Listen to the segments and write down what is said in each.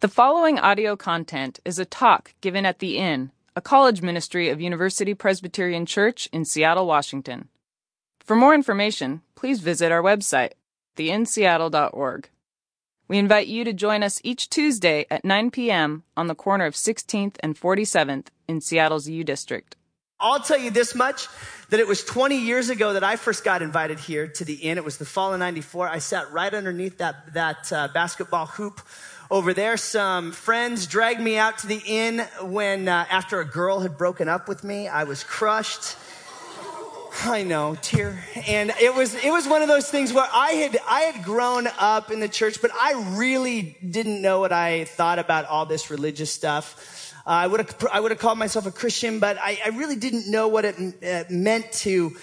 The following audio content is a talk given at The Inn, a college ministry of University Presbyterian Church in Seattle, Washington. For more information, please visit our website, theinnseattle.org. We invite you to join us each Tuesday at 9 p.m. on the corner of 16th and 47th in Seattle's U District. I'll tell you this much that it was 20 years ago that I first got invited here to the inn. It was the fall of 94. I sat right underneath that, that uh, basketball hoop over there. Some friends dragged me out to the inn when, uh, after a girl had broken up with me, I was crushed. I know, tear. And it was, it was one of those things where I had, I had grown up in the church, but I really didn't know what I thought about all this religious stuff. Uh, I would have, I would have called myself a Christian, but I, I really didn't know what it uh, meant to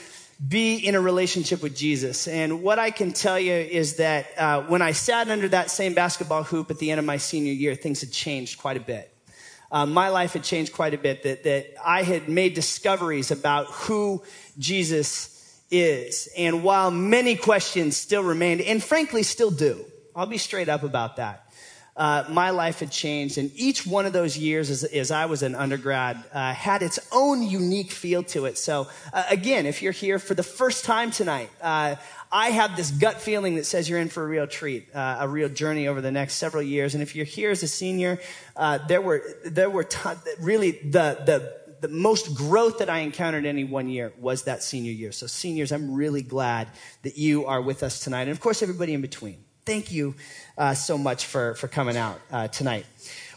be in a relationship with Jesus. And what I can tell you is that uh, when I sat under that same basketball hoop at the end of my senior year, things had changed quite a bit. Uh, my life had changed quite a bit, that, that I had made discoveries about who Jesus is. And while many questions still remained, and frankly still do, I'll be straight up about that uh, my life had changed. And each one of those years, as, as I was an undergrad, uh, had its own unique feel to it. So, uh, again, if you're here for the first time tonight, uh, I have this gut feeling that says you're in for a real treat, uh, a real journey over the next several years. And if you're here as a senior, uh, there were there were t- really the the the most growth that I encountered any one year was that senior year. So, seniors, I'm really glad that you are with us tonight. And of course, everybody in between thank you uh, so much for, for coming out uh, tonight.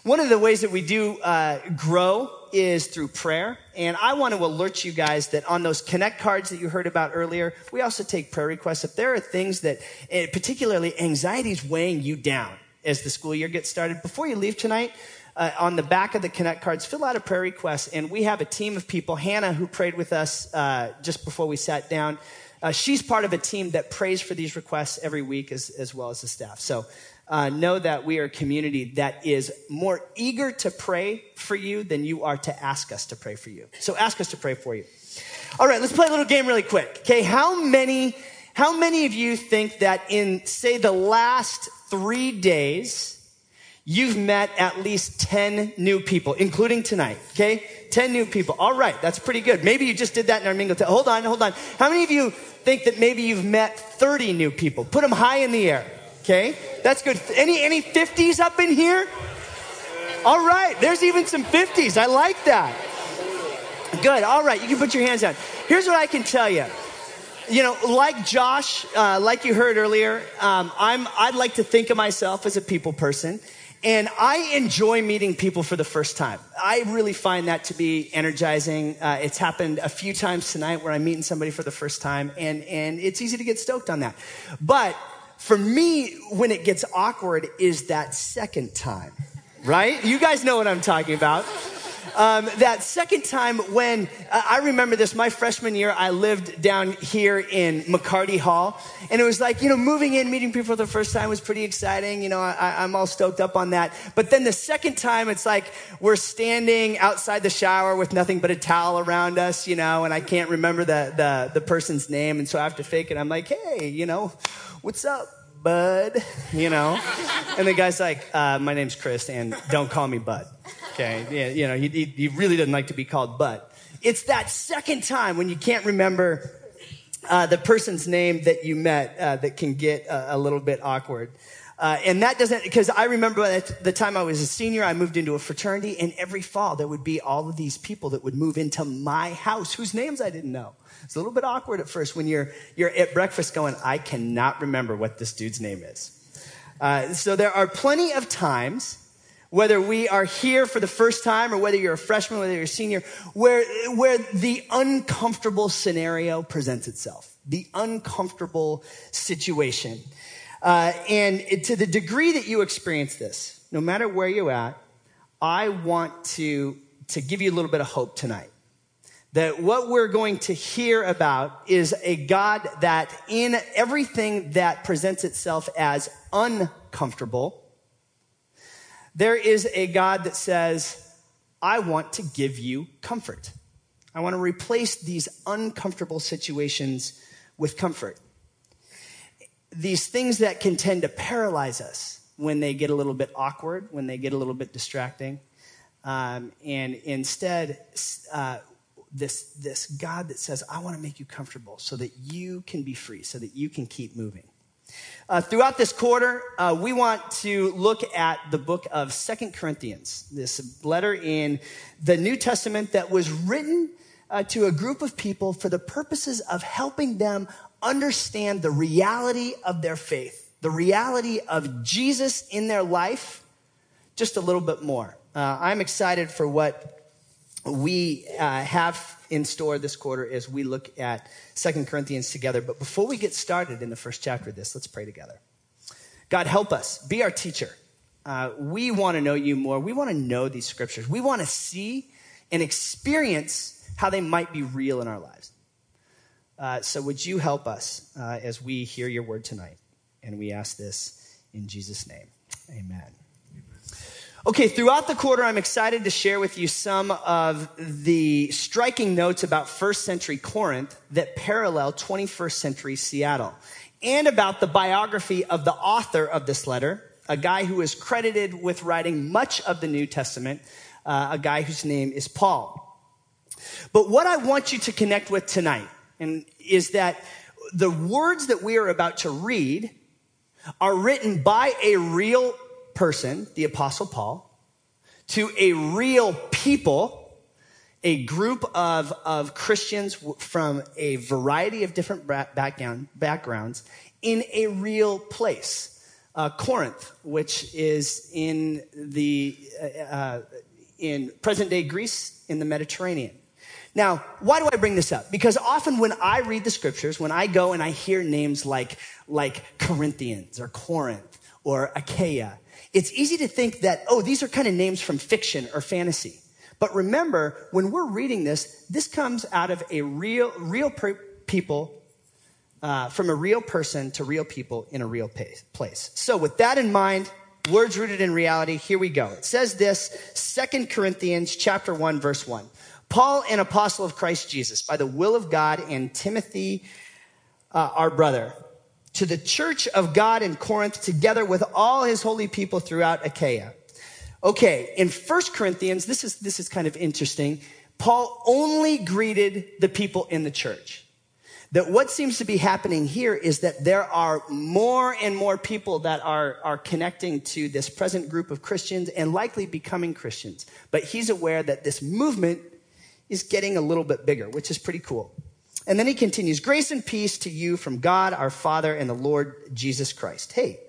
One of the ways that we do uh, grow is through prayer. And I want to alert you guys that on those connect cards that you heard about earlier, we also take prayer requests. If there are things that, eh, particularly anxiety is weighing you down as the school year gets started, before you leave tonight, uh, on the back of the connect cards, fill out a prayer request. And we have a team of people, Hannah, who prayed with us uh, just before we sat down. Uh, she's part of a team that prays for these requests every week as, as well as the staff. So uh, know that we are a community that is more eager to pray for you than you are to ask us to pray for you. So ask us to pray for you. All right, let's play a little game really quick. Okay, how many, how many of you think that in, say, the last three days, you've met at least 10 new people, including tonight, okay? 10 new people. All right, that's pretty good. Maybe you just did that in our mingle. Hold on, hold on. How many of you think that maybe you've met 30 new people? Put them high in the air, okay? That's good. Any, any 50s up in here? All right, there's even some 50s. I like that. Good. All right, you can put your hands down. Here's what I can tell you you know, like Josh, uh, like you heard earlier, um, I'm, I'd like to think of myself as a people person. And I enjoy meeting people for the first time. I really find that to be energizing. Uh, it's happened a few times tonight where I'm meeting somebody for the first time, and, and it's easy to get stoked on that. But for me, when it gets awkward, is that second time, right? You guys know what I'm talking about. Um, that second time when uh, I remember this, my freshman year, I lived down here in McCarty Hall, and it was like you know moving in, meeting people for the first time was pretty exciting. You know, I, I'm all stoked up on that. But then the second time, it's like we're standing outside the shower with nothing but a towel around us, you know, and I can't remember the the, the person's name, and so I have to fake it. I'm like, hey, you know, what's up? Bud, you know? And the guy's like, uh, my name's Chris, and don't call me Bud. Okay, yeah, you know, he, he really doesn't like to be called Bud. It's that second time when you can't remember uh, the person's name that you met uh, that can get a, little bit awkward. Uh, and that doesn't, because I remember at the time I was a senior, I moved into a fraternity, and every fall there would be all of these people that would move into my house whose names I didn't know. It's a little bit awkward at first when you're, you're at breakfast going, I cannot remember what this dude's name is. Uh, so there are plenty of times, whether we are here for the first time or whether you're a freshman, whether you're a senior, where, where the uncomfortable scenario presents itself. The uncomfortable situation. Uh, and to the degree that you experience this, no matter where you're at, I want to, to give you a little bit of hope tonight that what we're going to hear about is a God that in everything that presents itself as uncomfortable, there is a God that says, I want to give you comfort. I want to replace these uncomfortable situations with comfort. These things that can tend to paralyze us, when they get a little bit awkward, when they get a little bit distracting. Um, and instead, uh, this, this God that says, I want to make you comfortable so that you can be free, so that you can keep moving. Uh, throughout this quarter, uh, we want to look at the book of Second Corinthians, this letter in the New Testament that was written uh, to a group of people for the purposes of helping them understand the reality of their faith, the reality of Jesus in their life, just a little bit more. Uh, I'm excited for what we uh, have in store this quarter as we look at Second Corinthians together. But before we get started in the first chapter of this, let's pray together. God, help us. Be our teacher. Uh, we want to know you more. We want to know these scriptures. We want to see and experience how they might be real in our lives. Uh, so, would you help us uh, as we hear your word tonight? And we ask this in Jesus' name. Amen. Okay, throughout the quarter, I'm excited to share with you some of the striking notes about first century Corinth that parallel 21st century Seattle, and about the biography of the author of this letter, a guy who is credited with writing much of the New Testament, uh, a guy whose name is Paul. But what I want you to connect with tonight and is that the words that we are about to read are written by a real person, the apostle Paul, to a real people, a group of, of Christians from a variety of different background, backgrounds in a real place. Uh, Corinth, which is in the uh, uh in present day Greece in the Mediterranean. Now, why do I bring this up? Because often when I read the scriptures, when I go and I hear names like, like Corinthians or Corinth or Achaia, it's easy to think that, oh, these are kind of names from fiction or fantasy. But remember, when we're reading this, this comes out of a real, real per- people, uh, from a real person to real people in a real place. So with that in mind, words rooted in reality, here we go. It says this, Second Corinthians chapter 1, verse 1. Paul, an apostle of Christ Jesus, by the will of God, and Timothy, uh, our brother, to the church of God in Corinth, together with all his holy people throughout Achaia. Okay, in First Corinthians, this is, this is kind of interesting. Paul only greeted the people in the church. That what seems to be happening here is that there are more and more people that are, are connecting to this present group of Christians and likely becoming Christians. But he's aware that this movement is getting a little bit bigger, which is pretty cool. And then he continues, grace and peace to you from God, our Father, and the Lord Jesus Christ. Hey,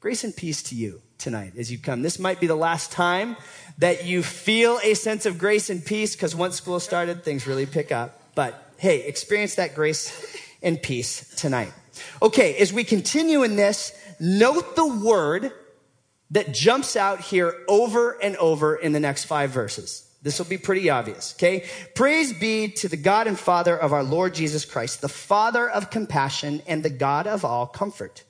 grace and peace to you tonight as you come. This might be the last time that you feel a sense of grace and peace because once school started, things really pick up. But hey, experience that grace and peace tonight. Okay, as we continue in this, note the word that jumps out here over and over in the next five verses. This will be pretty obvious, okay? Praise be to the God and Father of our Lord Jesus Christ, the Father of compassion and the God of all comfort,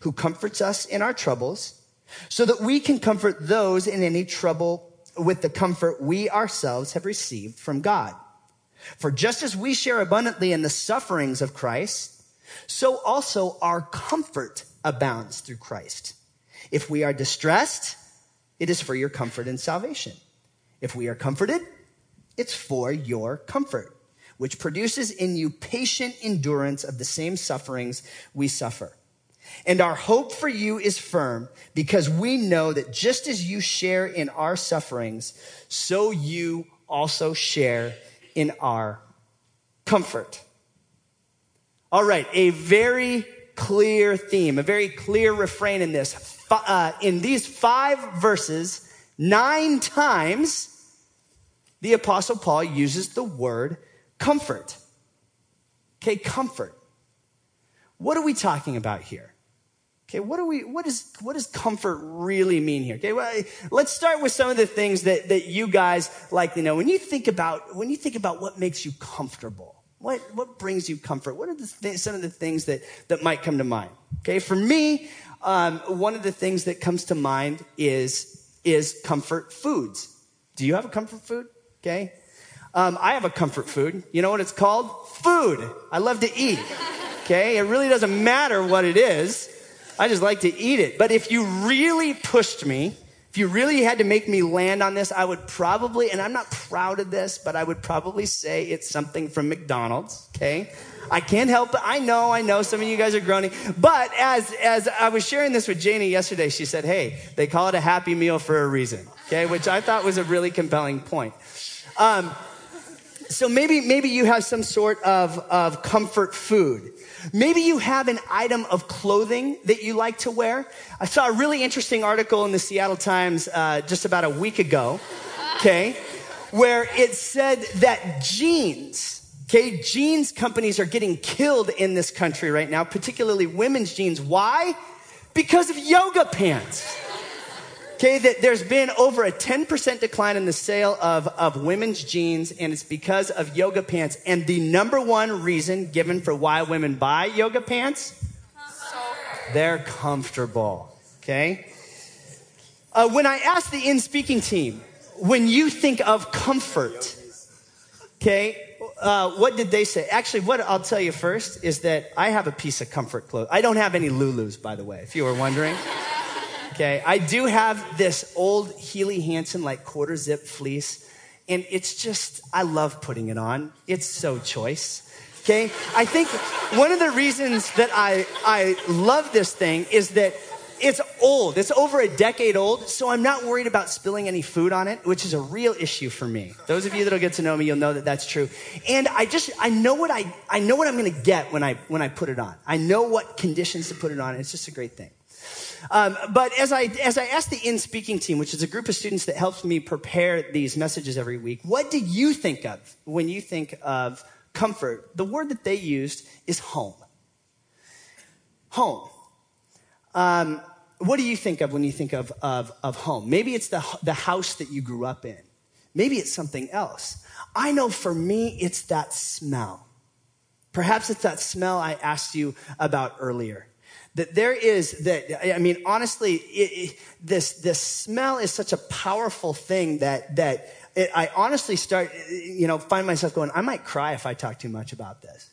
who comforts us in our troubles, so that we can comfort those in any trouble with the comfort we ourselves have received from God. For just as we share abundantly in the sufferings of Christ, so also our comfort abounds through Christ. If we are distressed, it is for your comfort and salvation. If we are comforted, it's for your comfort, which produces in you patient endurance of the same sufferings we suffer. And our hope for you is firm because we know that just as you share in our sufferings, so you also share in our comfort. All right, a very clear theme, a very clear refrain in this. Uh, in these five verses, Nine times, the Apostle Paul uses the word comfort. Okay, comfort. What are we talking about here? Okay, what, are we, what, is, what does comfort really mean here? Okay, well, let's start with some of the things that, that you guys likely know. When you think about, when you think about what makes you comfortable, what, what brings you comfort? What are the th- some of the things that, that might come to mind? Okay, for me, um, one of the things that comes to mind is is comfort foods. Do you have a comfort food? Okay. Um, I have a comfort food. You know what it's called? Food. I love to eat. Okay. It really doesn't matter what it is. I just like to eat it. But if you really pushed me, if you really had to make me land on this, I would probably, and I'm not proud of this, but I would probably say it's something from McDonald's, okay? I can't help it. I know, I know some of you guys are groaning. But as, as I was sharing this with Janie yesterday, she said, hey, they call it a happy meal for a reason, okay? Which I thought was a really compelling point. Um, so maybe, maybe you have some sort of, of comfort food. Maybe you have an item of clothing that you like to wear. I saw a really interesting article in the Seattle Times uh, just about a week ago, okay, where it said that jeans, okay, jeans companies are getting killed in this country right now, particularly women's jeans. Why? Because of yoga pants. Okay, that there's been over a 10% decline in the sale of, of women's jeans, and it's because of yoga pants. And the number one reason given for why women buy yoga pants? They're comfortable. Okay? Uh, when I asked the Inn speaking team, when you think of comfort, okay, uh, what did they say? Actually, what I'll tell you first is that I have a piece of comfort clothes. I don't have any Lulus, by the way, if you were wondering. Okay, I do have this old Helly Hansen like quarter zip fleece, and it's just, I love putting it on. It's so choice. Okay, I think one of the reasons that I, I love this thing is that it's old. It's over a decade old, so I'm not worried about spilling any food on it, which is a real issue for me. Those of you that'll get to know me, you'll know that that's true. And I just, I know what I, I know what I'm to get when I, when I put it on. I know what conditions to put it on. It's just a great thing. Um, but as I, as I asked the Inn speaking team, which is a group of students that helps me prepare these messages every week, what do you think of when you think of comfort? The word that they used is home. Home. Um, what do you think of when you think of, of, of home? Maybe it's the, the house that you grew up in. Maybe it's something else. I know for me, it's that smell. Perhaps it's that smell I asked you about earlier that there is that i mean honestly it, it, this this smell is such a powerful thing that that it, i honestly start you know find myself going i might cry if i talk too much about this.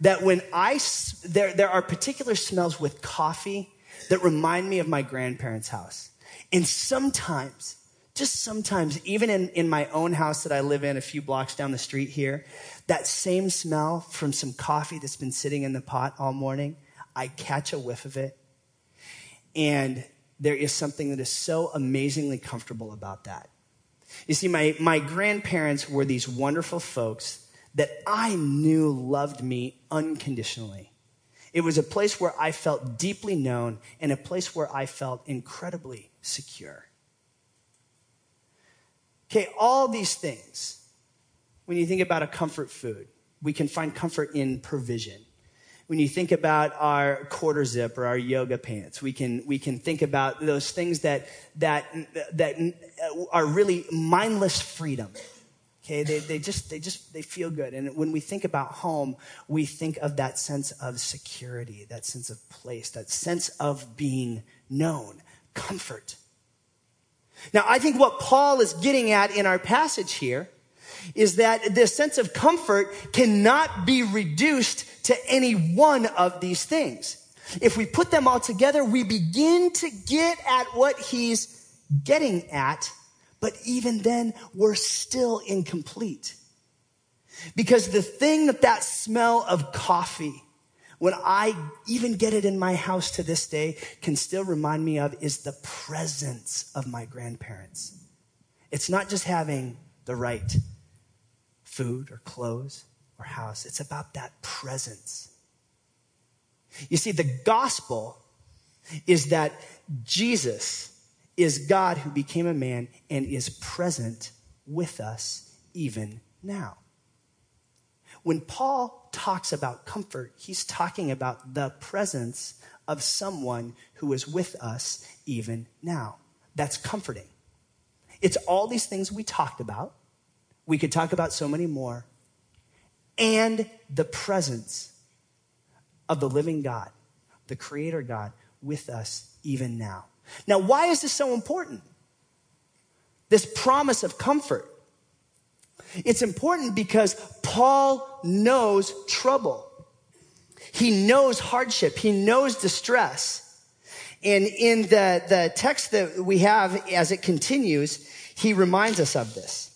That when i there there are particular smells with coffee that remind me of my grandparents house. And sometimes just sometimes even in, in my own house that i live in a few blocks down the street here that same smell from some coffee that's been sitting in the pot all morning I catch a whiff of it. And there is something that is so amazingly comfortable about that. You see, my, my grandparents were these wonderful folks that I knew loved me unconditionally. It was a place where I felt deeply known and a place where I felt incredibly secure. Okay, all these things, when you think about a comfort food, we can find comfort in provision when you think about our quarter zip or our yoga pants, we can, we can think about those things that, that, that are really mindless freedom. Okay, they, they just, they just, they feel good. And when we think about home, we think of that sense of security, that sense of place, that sense of being known, comfort. Now, I think what Paul is getting at in our passage here is that this sense of comfort cannot be reduced to any one of these things. If we put them all together, we begin to get at what he's getting at, but even then, we're still incomplete. Because the thing that that smell of coffee, when I even get it in my house to this day, can still remind me of is the presence of my grandparents. It's not just having the right food or clothes or house. It's about that presence. You see, the gospel is that Jesus is God who became a man and is present with us even now. When Paul talks about comfort, he's talking about the presence of someone who is with us even now. That's comforting. It's all these things we talked about. We could talk about so many more. And the presence of the living God, the creator God, with us even now. Now, why is this so important? This promise of comfort. It's important because Paul knows trouble. He knows hardship. He knows distress. And in the, the text that we have as it continues, he reminds us of this.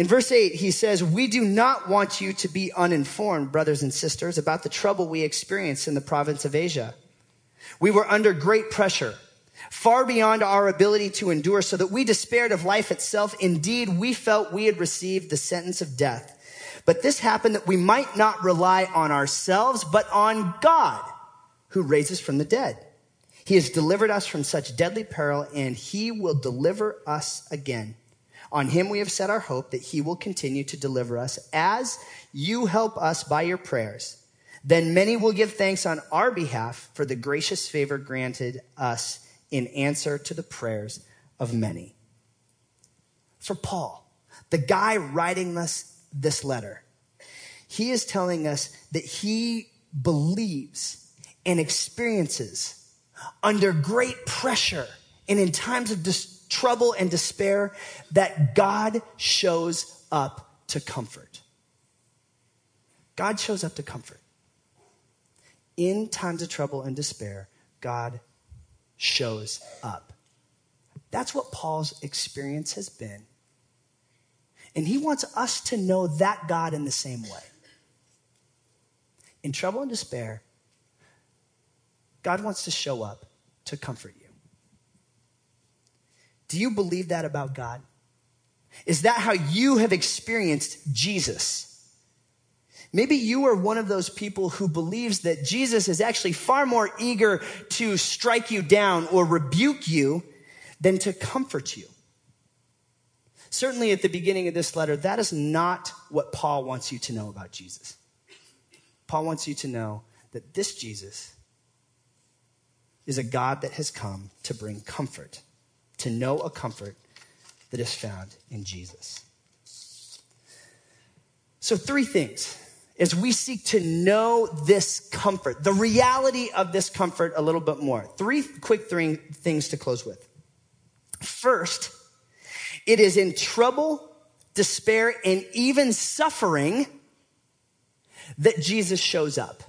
In verse 8, he says, We do not want you to be uninformed, brothers and sisters, about the trouble we experienced in the province of Asia. We were under great pressure, far beyond our ability to endure, so that we despaired of life itself. Indeed, we felt we had received the sentence of death. But this happened that we might not rely on ourselves, but on God, who raises from the dead. He has delivered us from such deadly peril, and he will deliver us again. On him we have set our hope that he will continue to deliver us as you help us by your prayers. Then many will give thanks on our behalf for the gracious favor granted us in answer to the prayers of many. For Paul, the guy writing us this letter, he is telling us that he believes and experiences under great pressure and in times of trouble and despair that God shows up to comfort. God shows up to comfort. In times of trouble and despair, God shows up. That's what Paul's experience has been. And he wants us to know that God in the same way. In trouble and despair, God wants to show up to comfort you. Do you believe that about God? Is that how you have experienced Jesus? Maybe you are one of those people who believes that Jesus is actually far more eager to strike you down or rebuke you than to comfort you. Certainly at the beginning of this letter, that is not what Paul wants you to know about Jesus. Paul wants you to know that this Jesus is a God that has come to bring comfort to know a comfort that is found in Jesus. So, three things as we seek to know this comfort, the reality of this comfort a little bit more. Three quick three things to close with. First, it is in trouble, despair, and even suffering that Jesus shows up.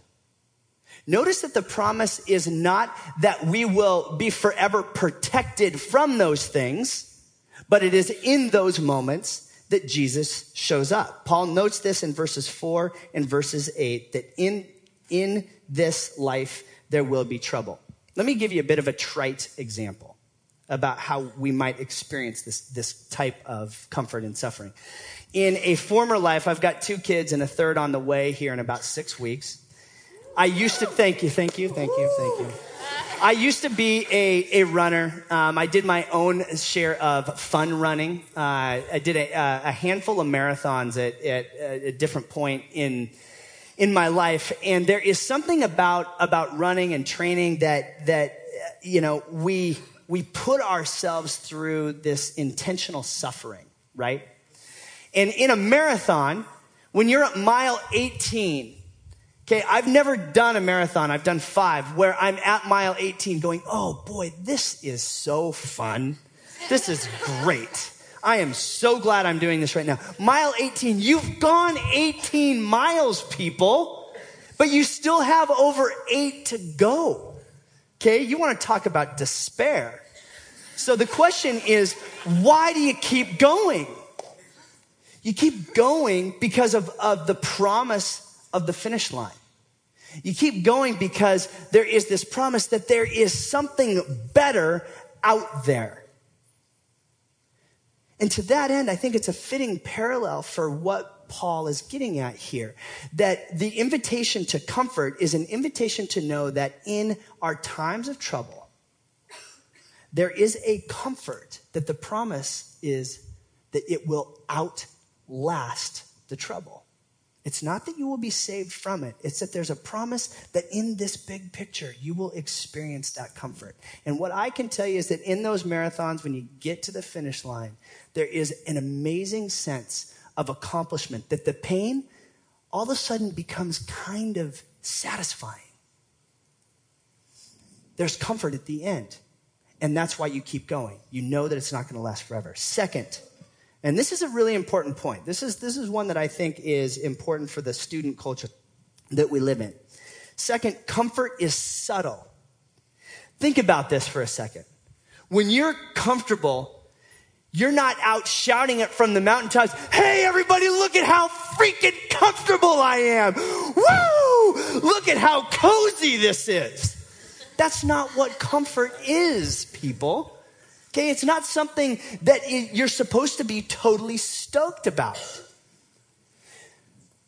Notice that the promise is not that we will be forever protected from those things, but it is in those moments that Jesus shows up. Paul notes this in verses four and verses eight that in, in this life there will be trouble. Let me give you a bit of a trite example about how we might experience this, this type of comfort and suffering. In a former life, I've got two kids and a third on the way here in about six weeks. I used to, thank you, thank you, thank you, thank you. I used to be a, a runner. Um, I did my own share of fun running. Uh, I did a, a, handful of marathons at, at, a different point in, in my life. And there is something about, about running and training that, that, you know, we, we put ourselves through this intentional suffering, right? And in a marathon, when you're at mile 18, Okay, I've never done a marathon. I've done five where I'm at mile 18 going, oh boy, this is so fun. This is great. I am so glad I'm doing this right now. Mile 18, you've gone 18 miles, people, but you still have over eight to go. Okay, you want to talk about despair. So the question is, why do you keep going? You keep going because of, of the promise of the finish line. You keep going because there is this promise that there is something better out there. And to that end, I think it's a fitting parallel for what Paul is getting at here. That the invitation to comfort is an invitation to know that in our times of trouble, there is a comfort that the promise is that it will outlast the trouble. It's not that you will be saved from it. It's that there's a promise that in this big picture, you will experience that comfort. And what I can tell you is that in those marathons, when you get to the finish line, there is an amazing sense of accomplishment that the pain all of a sudden becomes kind of satisfying. There's comfort at the end. And that's why you keep going. You know that it's not going to last forever. Second, and this is a really important point. This is, this is one that I think is important for the student culture that we live in. Second, comfort is subtle. Think about this for a second. When you're comfortable, you're not out shouting it from the mountaintops. Hey, everybody, look at how freaking comfortable I am. Woo! Look at how cozy this is. That's not what comfort is, people. Okay, it's not something that you're supposed to be totally stoked about.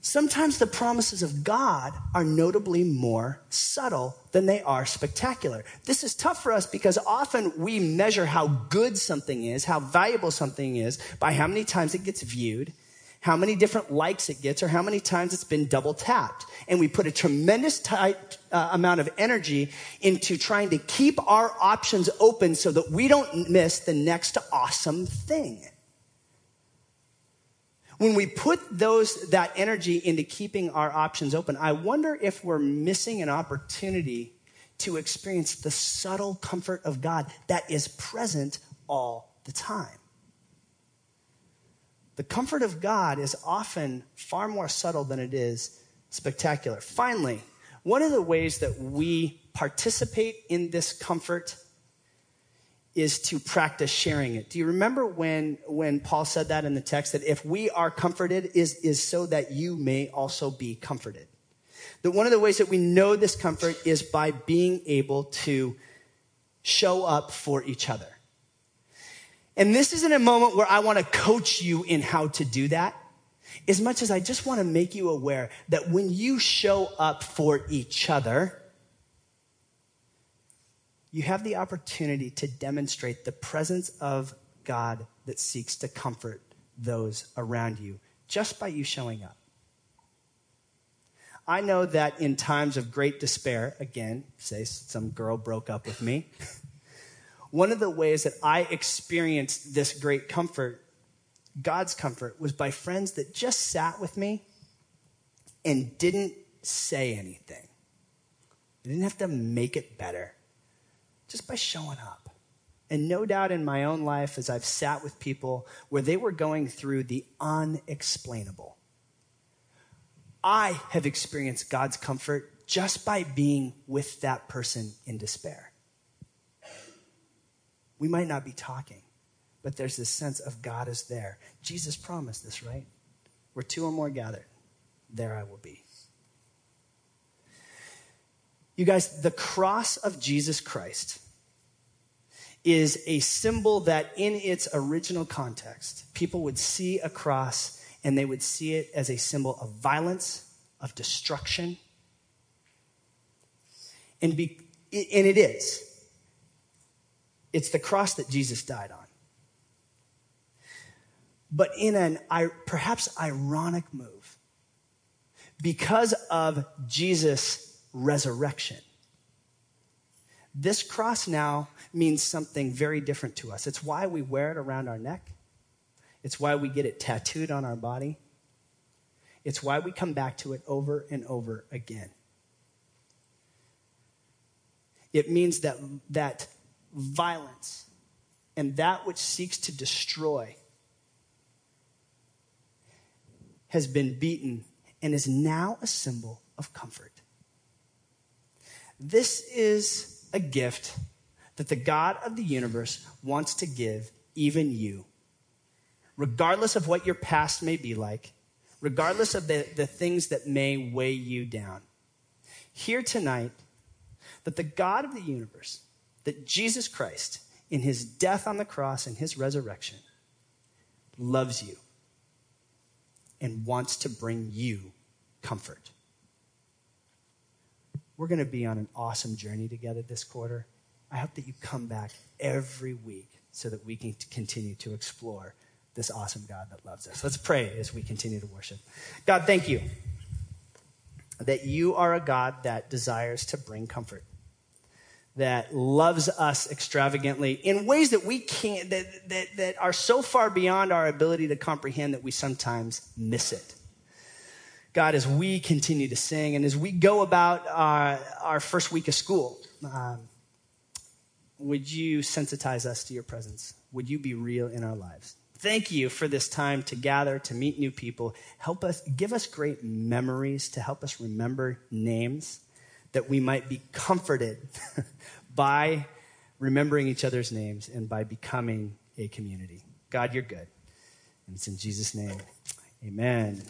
Sometimes the promises of God are notably more subtle than they are spectacular. This is tough for us because often we measure how good something is, how valuable something is, by how many times it gets viewed, how many different likes it gets, or how many times it's been double tapped. And we put a tremendous tight, uh, amount of energy into trying to keep our options open so that we don't miss the next awesome thing when we put those, that energy into keeping our options open, I wonder if we're missing an opportunity to experience the subtle comfort of God that is present all the time. The comfort of God is often far more subtle than it is spectacular. Finally, one of the ways that we participate in this comfort is to practice sharing it. Do you remember when, when Paul said that in the text that if we are comforted is, is so that you may also be comforted? That one of the ways that we know this comfort is by being able to show up for each other. And this isn't a moment where I want to coach you in how to do that. As much as I just want to make you aware that when you show up for each other, you have the opportunity to demonstrate the presence of God that seeks to comfort those around you just by you showing up. I know that in times of great despair, again, say some girl broke up with me, one of the ways that I experienced this great comfort, God's comfort, was by friends that just sat with me and didn't say anything. They didn't have to make it better just by showing up. And no doubt in my own life, as I've sat with people where they were going through the unexplainable, I have experienced God's comfort just by being with that person in despair. We might not be talking, but there's this sense of God is there. Jesus promised this, right? Where two or more gathered, there I will be. You guys, the cross of Jesus Christ is a symbol that, in its original context, people would see a cross and they would see it as a symbol of violence, of destruction. And, be, and it is. It's the cross that Jesus died on. But in an perhaps ironic move, because of Jesus' resurrection, this cross now means something very different to us. It's why we wear it around our neck, it's why we get it tattooed on our body, it's why we come back to it over and over again. It means that, that violence and that which seeks to destroy has been beaten and is now a symbol of comfort. This is a gift that the God of the universe wants to give even you, regardless of what your past may be like, regardless of the, the things that may weigh you down. Here tonight, that the God of the universe, that Jesus Christ, in his death on the cross and his resurrection, loves you and wants to bring you comfort. We're going to be on an awesome journey together this quarter. I hope that you come back every week so that we can continue to explore this awesome God that loves us. Let's pray as we continue to worship. God, thank you that you are a God that desires to bring comfort, that loves us extravagantly in ways that we can't, that, that, that are so far beyond our ability to comprehend that we sometimes miss it. God, as we continue to sing and as we go about our, our first week of school, um, would you sensitize us to your presence? Would you be real in our lives? Thank you for this time to gather, to meet new people. Help us, give us great memories to help us remember names that we might be comforted by remembering each other's names and by becoming a community. God, you're good. And it's in Jesus' name. Amen.